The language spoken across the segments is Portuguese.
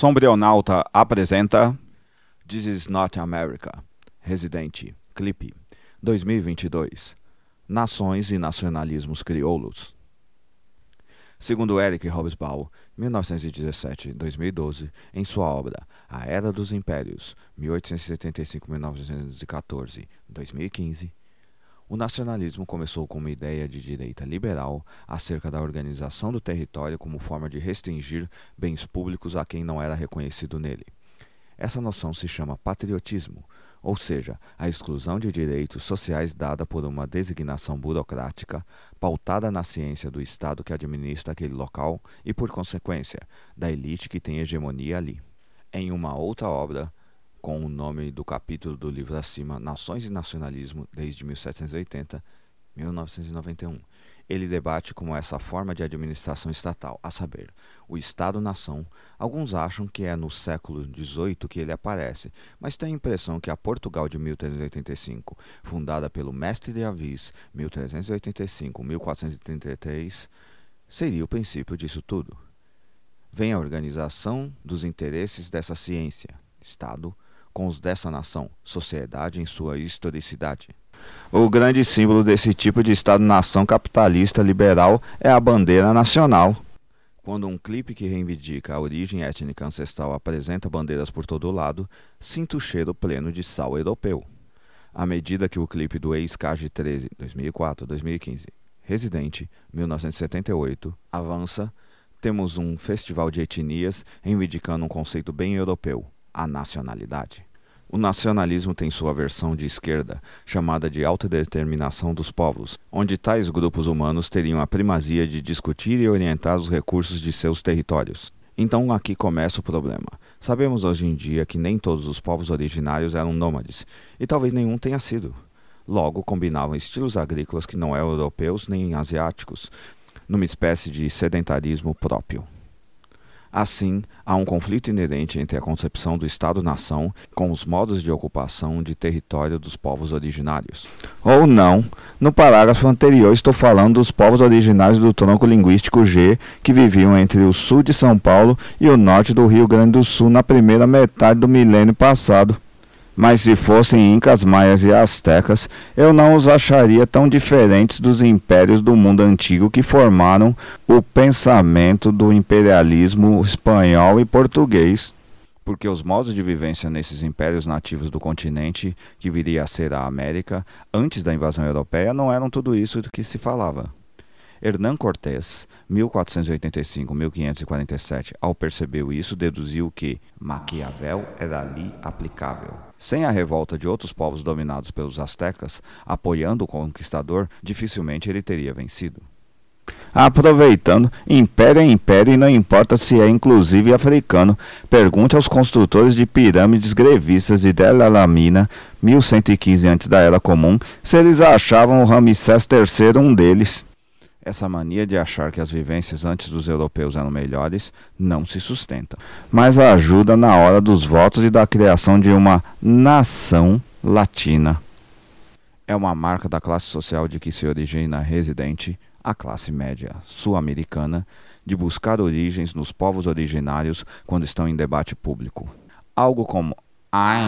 Sombrionauta apresenta This is Not America, Residente, clipe, 2022, Nações e Nacionalismos Crioulos. Segundo Eric Hobsbawm, 1917-2012, em sua obra A Era dos Impérios, 1875-1914, 2015, o nacionalismo começou com uma ideia de direita liberal acerca da organização do território como forma de restringir bens públicos a quem não era reconhecido nele. Essa noção se chama patriotismo, ou seja, a exclusão de direitos sociais dada por uma designação burocrática pautada na ciência do Estado que administra aquele local e, por consequência, da elite que tem hegemonia ali. Em uma outra obra, com o nome do capítulo do livro acima, Nações e Nacionalismo, desde 1780, 1991. Ele debate como essa forma de administração estatal, a saber, o Estado-nação. Alguns acham que é no século XVIII que ele aparece, mas tem a impressão que a Portugal de 1385, fundada pelo Mestre de Avis, 1385-1433, seria o princípio disso tudo. Vem a organização dos interesses dessa ciência, Estado, com os dessa nação, sociedade em sua historicidade. O grande símbolo desse tipo de Estado-nação capitalista liberal é a bandeira nacional. Quando um clipe que reivindica a origem étnica ancestral apresenta bandeiras por todo lado, sinto o cheiro pleno de sal europeu. À medida que o clipe do ex-CAG 13, 2004-2015, Residente, 1978, avança, temos um festival de etnias reivindicando um conceito bem europeu, a nacionalidade. O nacionalismo tem sua versão de esquerda, chamada de autodeterminação dos povos, onde tais grupos humanos teriam a primazia de discutir e orientar os recursos de seus territórios. Então aqui começa o problema. Sabemos hoje em dia que nem todos os povos originários eram nômades, e talvez nenhum tenha sido. Logo, combinavam estilos agrícolas que não eram europeus nem asiáticos, numa espécie de sedentarismo próprio. Assim, há um conflito inerente entre a concepção do Estado-nação com os modos de ocupação de território dos povos originários. Ou não, no parágrafo anterior estou falando dos povos originários do tronco linguístico G que viviam entre o sul de São Paulo e o norte do Rio Grande do Sul na primeira metade do milênio passado. Mas se fossem incas, maias e astecas, eu não os acharia tão diferentes dos impérios do mundo antigo que formaram o pensamento do imperialismo espanhol e português. Porque os modos de vivência nesses impérios nativos do continente, que viria a ser a América, antes da invasão europeia, não eram tudo isso do que se falava. Hernán Cortés, 1485-1547, ao perceber isso, deduziu que Maquiavel era ali aplicável. Sem a revolta de outros povos dominados pelos astecas, apoiando o conquistador, dificilmente ele teria vencido. Aproveitando, império é império e não importa se é inclusive africano. Pergunte aos construtores de pirâmides grevistas de Del Alamina, 1115 antes da Era Comum, se eles achavam o Ramsés III um deles. Essa mania de achar que as vivências antes dos europeus eram melhores não se sustenta, mas ajuda na hora dos votos e da criação de uma nação latina. É uma marca da classe social de que se origina residente, a classe média sul-americana, de buscar origens nos povos originários quando estão em debate público. Algo como Ai,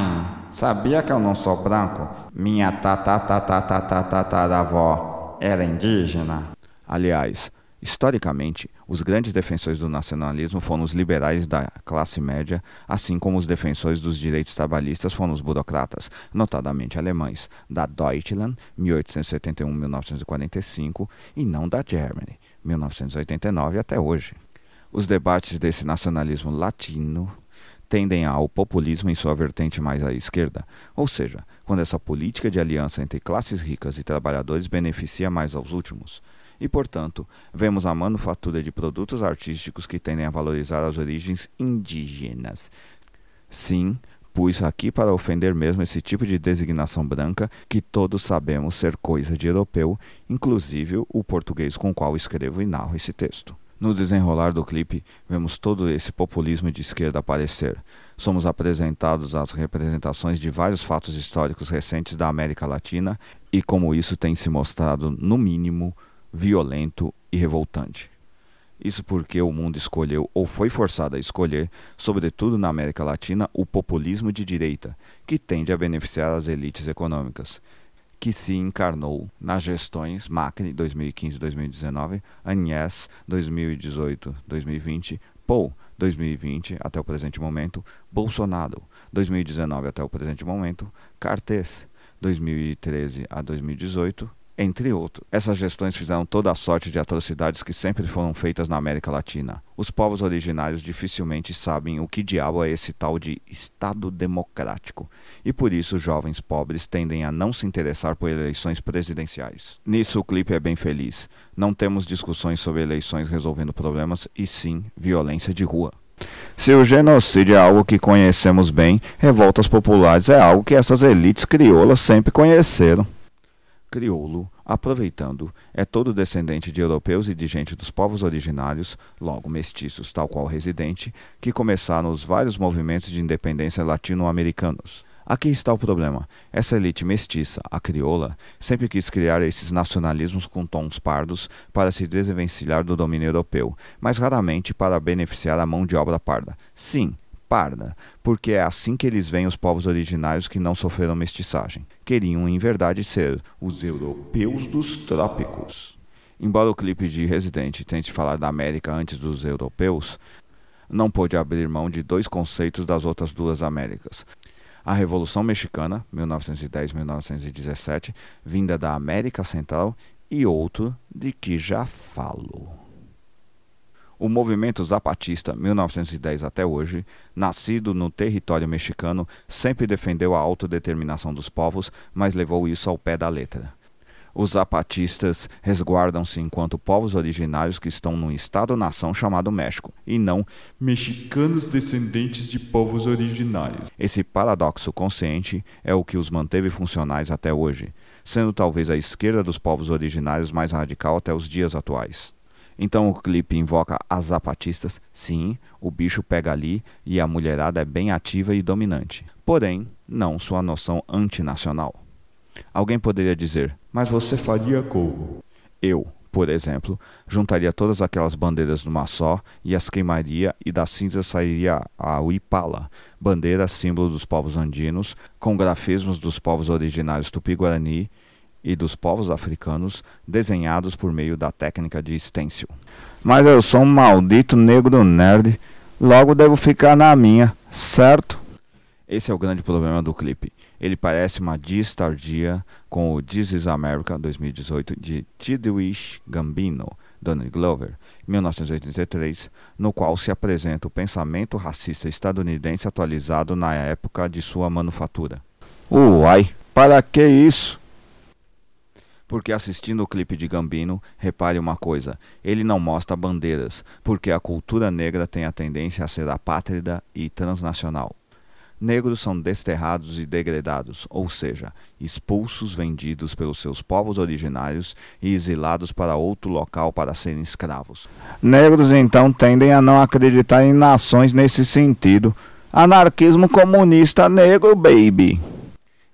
sabia que eu não sou branco? Minha tatatatatatatataravó era indígena? Aliás, historicamente, os grandes defensores do nacionalismo foram os liberais da classe média, assim como os defensores dos direitos trabalhistas foram os burocratas, notadamente alemães, da Deutschland, 1871-1945, e não da Germany, 1989 até hoje. Os debates desse nacionalismo latino tendem ao populismo em sua vertente mais à esquerda, ou seja, quando essa política de aliança entre classes ricas e trabalhadores beneficia mais aos últimos e, portanto, vemos a manufatura de produtos artísticos que tendem a valorizar as origens indígenas. Sim, pus aqui para ofender mesmo esse tipo de designação branca que todos sabemos ser coisa de europeu, inclusive o português com o qual escrevo e narro esse texto. No desenrolar do clipe, vemos todo esse populismo de esquerda aparecer. Somos apresentados às representações de vários fatos históricos recentes da América Latina e como isso tem se mostrado, no mínimo, violento e revoltante. Isso porque o mundo escolheu ou foi forçado a escolher, sobretudo na América Latina, o populismo de direita, que tende a beneficiar as elites econômicas, que se encarnou nas gestões Macri 2015-2019, Agnes 2018-2020, Paul 2020 até o presente momento, Bolsonaro 2019 até o presente momento, Cartes 2013 a 2018 entre outros. Essas gestões fizeram toda a sorte de atrocidades que sempre foram feitas na América Latina. Os povos originários dificilmente sabem o que diabo é esse tal de Estado democrático, e por isso jovens pobres tendem a não se interessar por eleições presidenciais. Nisso o clipe é bem feliz. Não temos discussões sobre eleições resolvendo problemas, e sim violência de rua. Se o genocídio é algo que conhecemos bem, revoltas populares é algo que essas elites crioulas sempre conheceram crioulo, aproveitando, é todo descendente de europeus e de gente dos povos originários, logo mestiços, tal qual residente, que começaram os vários movimentos de independência latino-americanos. Aqui está o problema. Essa elite mestiça, a crioula, sempre quis criar esses nacionalismos com tons pardos para se desvencilhar do domínio europeu, mas raramente para beneficiar a mão de obra parda. Sim, porque é assim que eles veem os povos originários que não sofreram mestiçagem. Queriam, em verdade, ser os europeus dos trópicos. Embora o clipe de Resident tente falar da América antes dos europeus, não pôde abrir mão de dois conceitos das outras duas Américas. A Revolução Mexicana, 1910-1917, vinda da América Central, e outro de que já falo. O movimento zapatista, 1910 até hoje, nascido no território mexicano, sempre defendeu a autodeterminação dos povos, mas levou isso ao pé da letra. Os zapatistas resguardam-se enquanto povos originários que estão num estado-nação chamado México, e não mexicanos descendentes de povos originários. Esse paradoxo consciente é o que os manteve funcionais até hoje, sendo talvez a esquerda dos povos originários mais radical até os dias atuais. Então o clipe invoca as zapatistas. Sim, o bicho pega ali e a mulherada é bem ativa e dominante. Porém, não sua noção antinacional. Alguém poderia dizer, mas você faria como? Eu, por exemplo, juntaria todas aquelas bandeiras numa só e as queimaria e da cinza sairia a Uipala, bandeira símbolo dos povos andinos, com grafismos dos povos originários tupi-guarani e dos povos africanos desenhados por meio da técnica de stencil. Mas eu sou um maldito negro nerd, logo devo ficar na minha, certo? Esse é o grande problema do clipe. Ele parece uma diss tardia com o This is America 2018 de Chidwish Gambino, Donald Glover, 1983, no qual se apresenta o pensamento racista estadunidense atualizado na época de sua manufatura. Uai, para que isso? Porque assistindo o clipe de Gambino, repare uma coisa: ele não mostra bandeiras, porque a cultura negra tem a tendência a ser apátrida e transnacional. Negros são desterrados e degradados, ou seja, expulsos, vendidos pelos seus povos originários e exilados para outro local para serem escravos. Negros então tendem a não acreditar em nações nesse sentido. Anarquismo comunista negro, baby!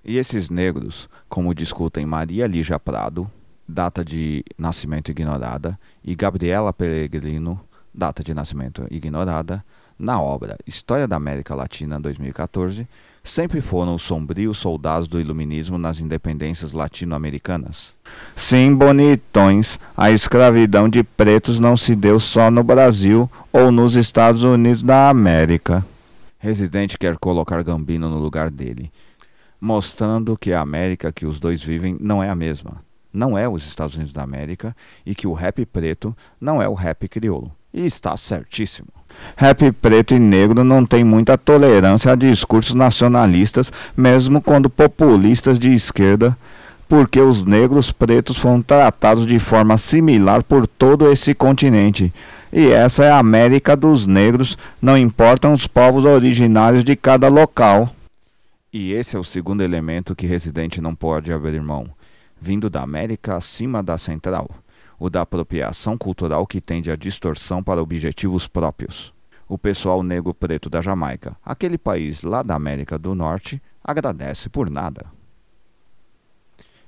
E esses negros, como discutem Maria Lígia Prado, data de nascimento ignorada, e Gabriela Peregrino, data de nascimento ignorada, na obra História da América Latina 2014, sempre foram os sombrios soldados do iluminismo nas independências latino-americanas. Sim, bonitões, a escravidão de pretos não se deu só no Brasil ou nos Estados Unidos da América. Residente quer colocar Gambino no lugar dele mostrando que a América que os dois vivem não é a mesma. Não é os Estados Unidos da América e que o rap preto não é o rap crioulo. E está certíssimo. Rap preto e negro não tem muita tolerância a discursos nacionalistas, mesmo quando populistas de esquerda, porque os negros pretos foram tratados de forma similar por todo esse continente. E essa é a América dos negros, não importam os povos originários de cada local. E esse é o segundo elemento que Residente não pode abrir mão, vindo da América acima da Central, o da apropriação cultural que tende à distorção para objetivos próprios. O pessoal negro preto da Jamaica, aquele país lá da América do Norte, agradece por nada.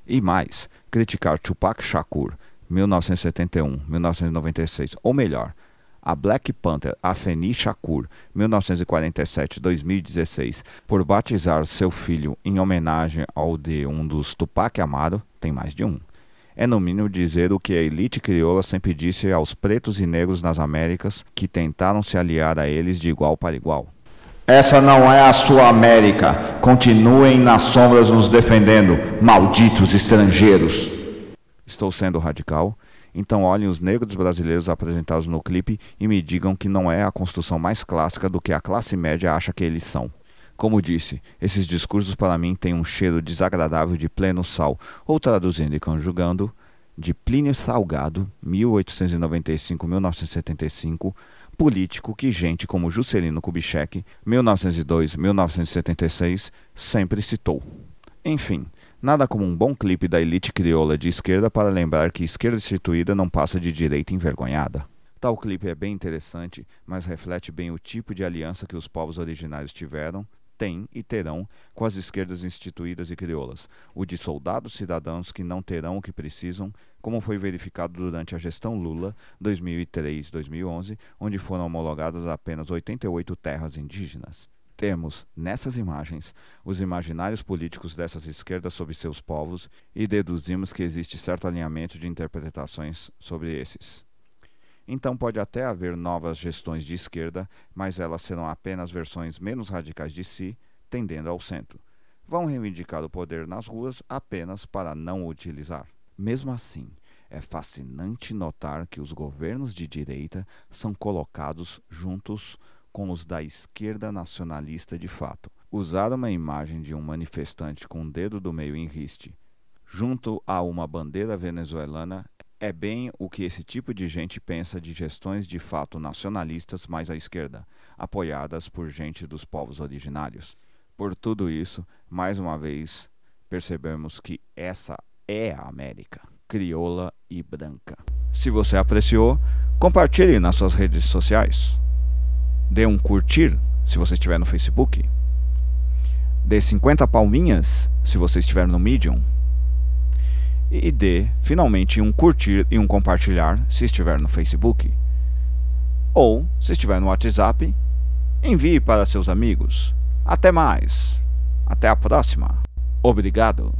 E mais, criticar Tupac Shakur, 1971, 1996, ou melhor, a Black Panther Afeni Shakur, 1947-2016, por batizar seu filho em homenagem ao de um dos Tupac Amaro, tem mais de um. É no mínimo dizer o que a elite crioula sempre disse aos pretos e negros nas Américas que tentaram se aliar a eles de igual para igual. Essa não é a sua América. Continuem nas sombras nos defendendo, malditos estrangeiros. Estou sendo radical? Então olhem os negros brasileiros apresentados no clipe e me digam que não é a construção mais clássica do que a classe média acha que eles são. Como disse, esses discursos para mim têm um cheiro desagradável de pleno sal, ou traduzindo e conjugando, de Plínio Salgado, 1895-1975, político que gente como Juscelino Kubitschek, 1902-1976, sempre citou. Enfim, Nada como um bom clipe da elite crioula de esquerda para lembrar que esquerda instituída não passa de direita envergonhada. Tal clipe é bem interessante, mas reflete bem o tipo de aliança que os povos originários tiveram, têm e terão com as esquerdas instituídas e crioulas, o de soldados cidadãos que não terão o que precisam, como foi verificado durante a gestão Lula 2003-2011, onde foram homologadas apenas 88 terras indígenas. Temos, nessas imagens, os imaginários políticos dessas esquerdas sobre seus povos e deduzimos que existe certo alinhamento de interpretações sobre esses. Então pode até haver novas gestões de esquerda, mas elas serão apenas versões menos radicais de si, tendendo ao centro. Vão reivindicar o poder nas ruas apenas para não utilizar. Mesmo assim, é fascinante notar que os governos de direita são colocados juntos com os da esquerda nacionalista de fato. Usar uma imagem de um manifestante com o dedo do meio em riste, junto a uma bandeira venezuelana, é bem o que esse tipo de gente pensa de gestões de fato nacionalistas mais à esquerda, apoiadas por gente dos povos originários. Por tudo isso, mais uma vez, percebemos que essa é a América, crioula e branca. Se você apreciou, compartilhe nas suas redes sociais. Dê um curtir se você estiver no Facebook. Dê 50 palminhas se você estiver no Medium. E dê finalmente um curtir e um compartilhar se estiver no Facebook. Ou, se estiver no WhatsApp, envie para seus amigos. Até mais. Até a próxima. Obrigado.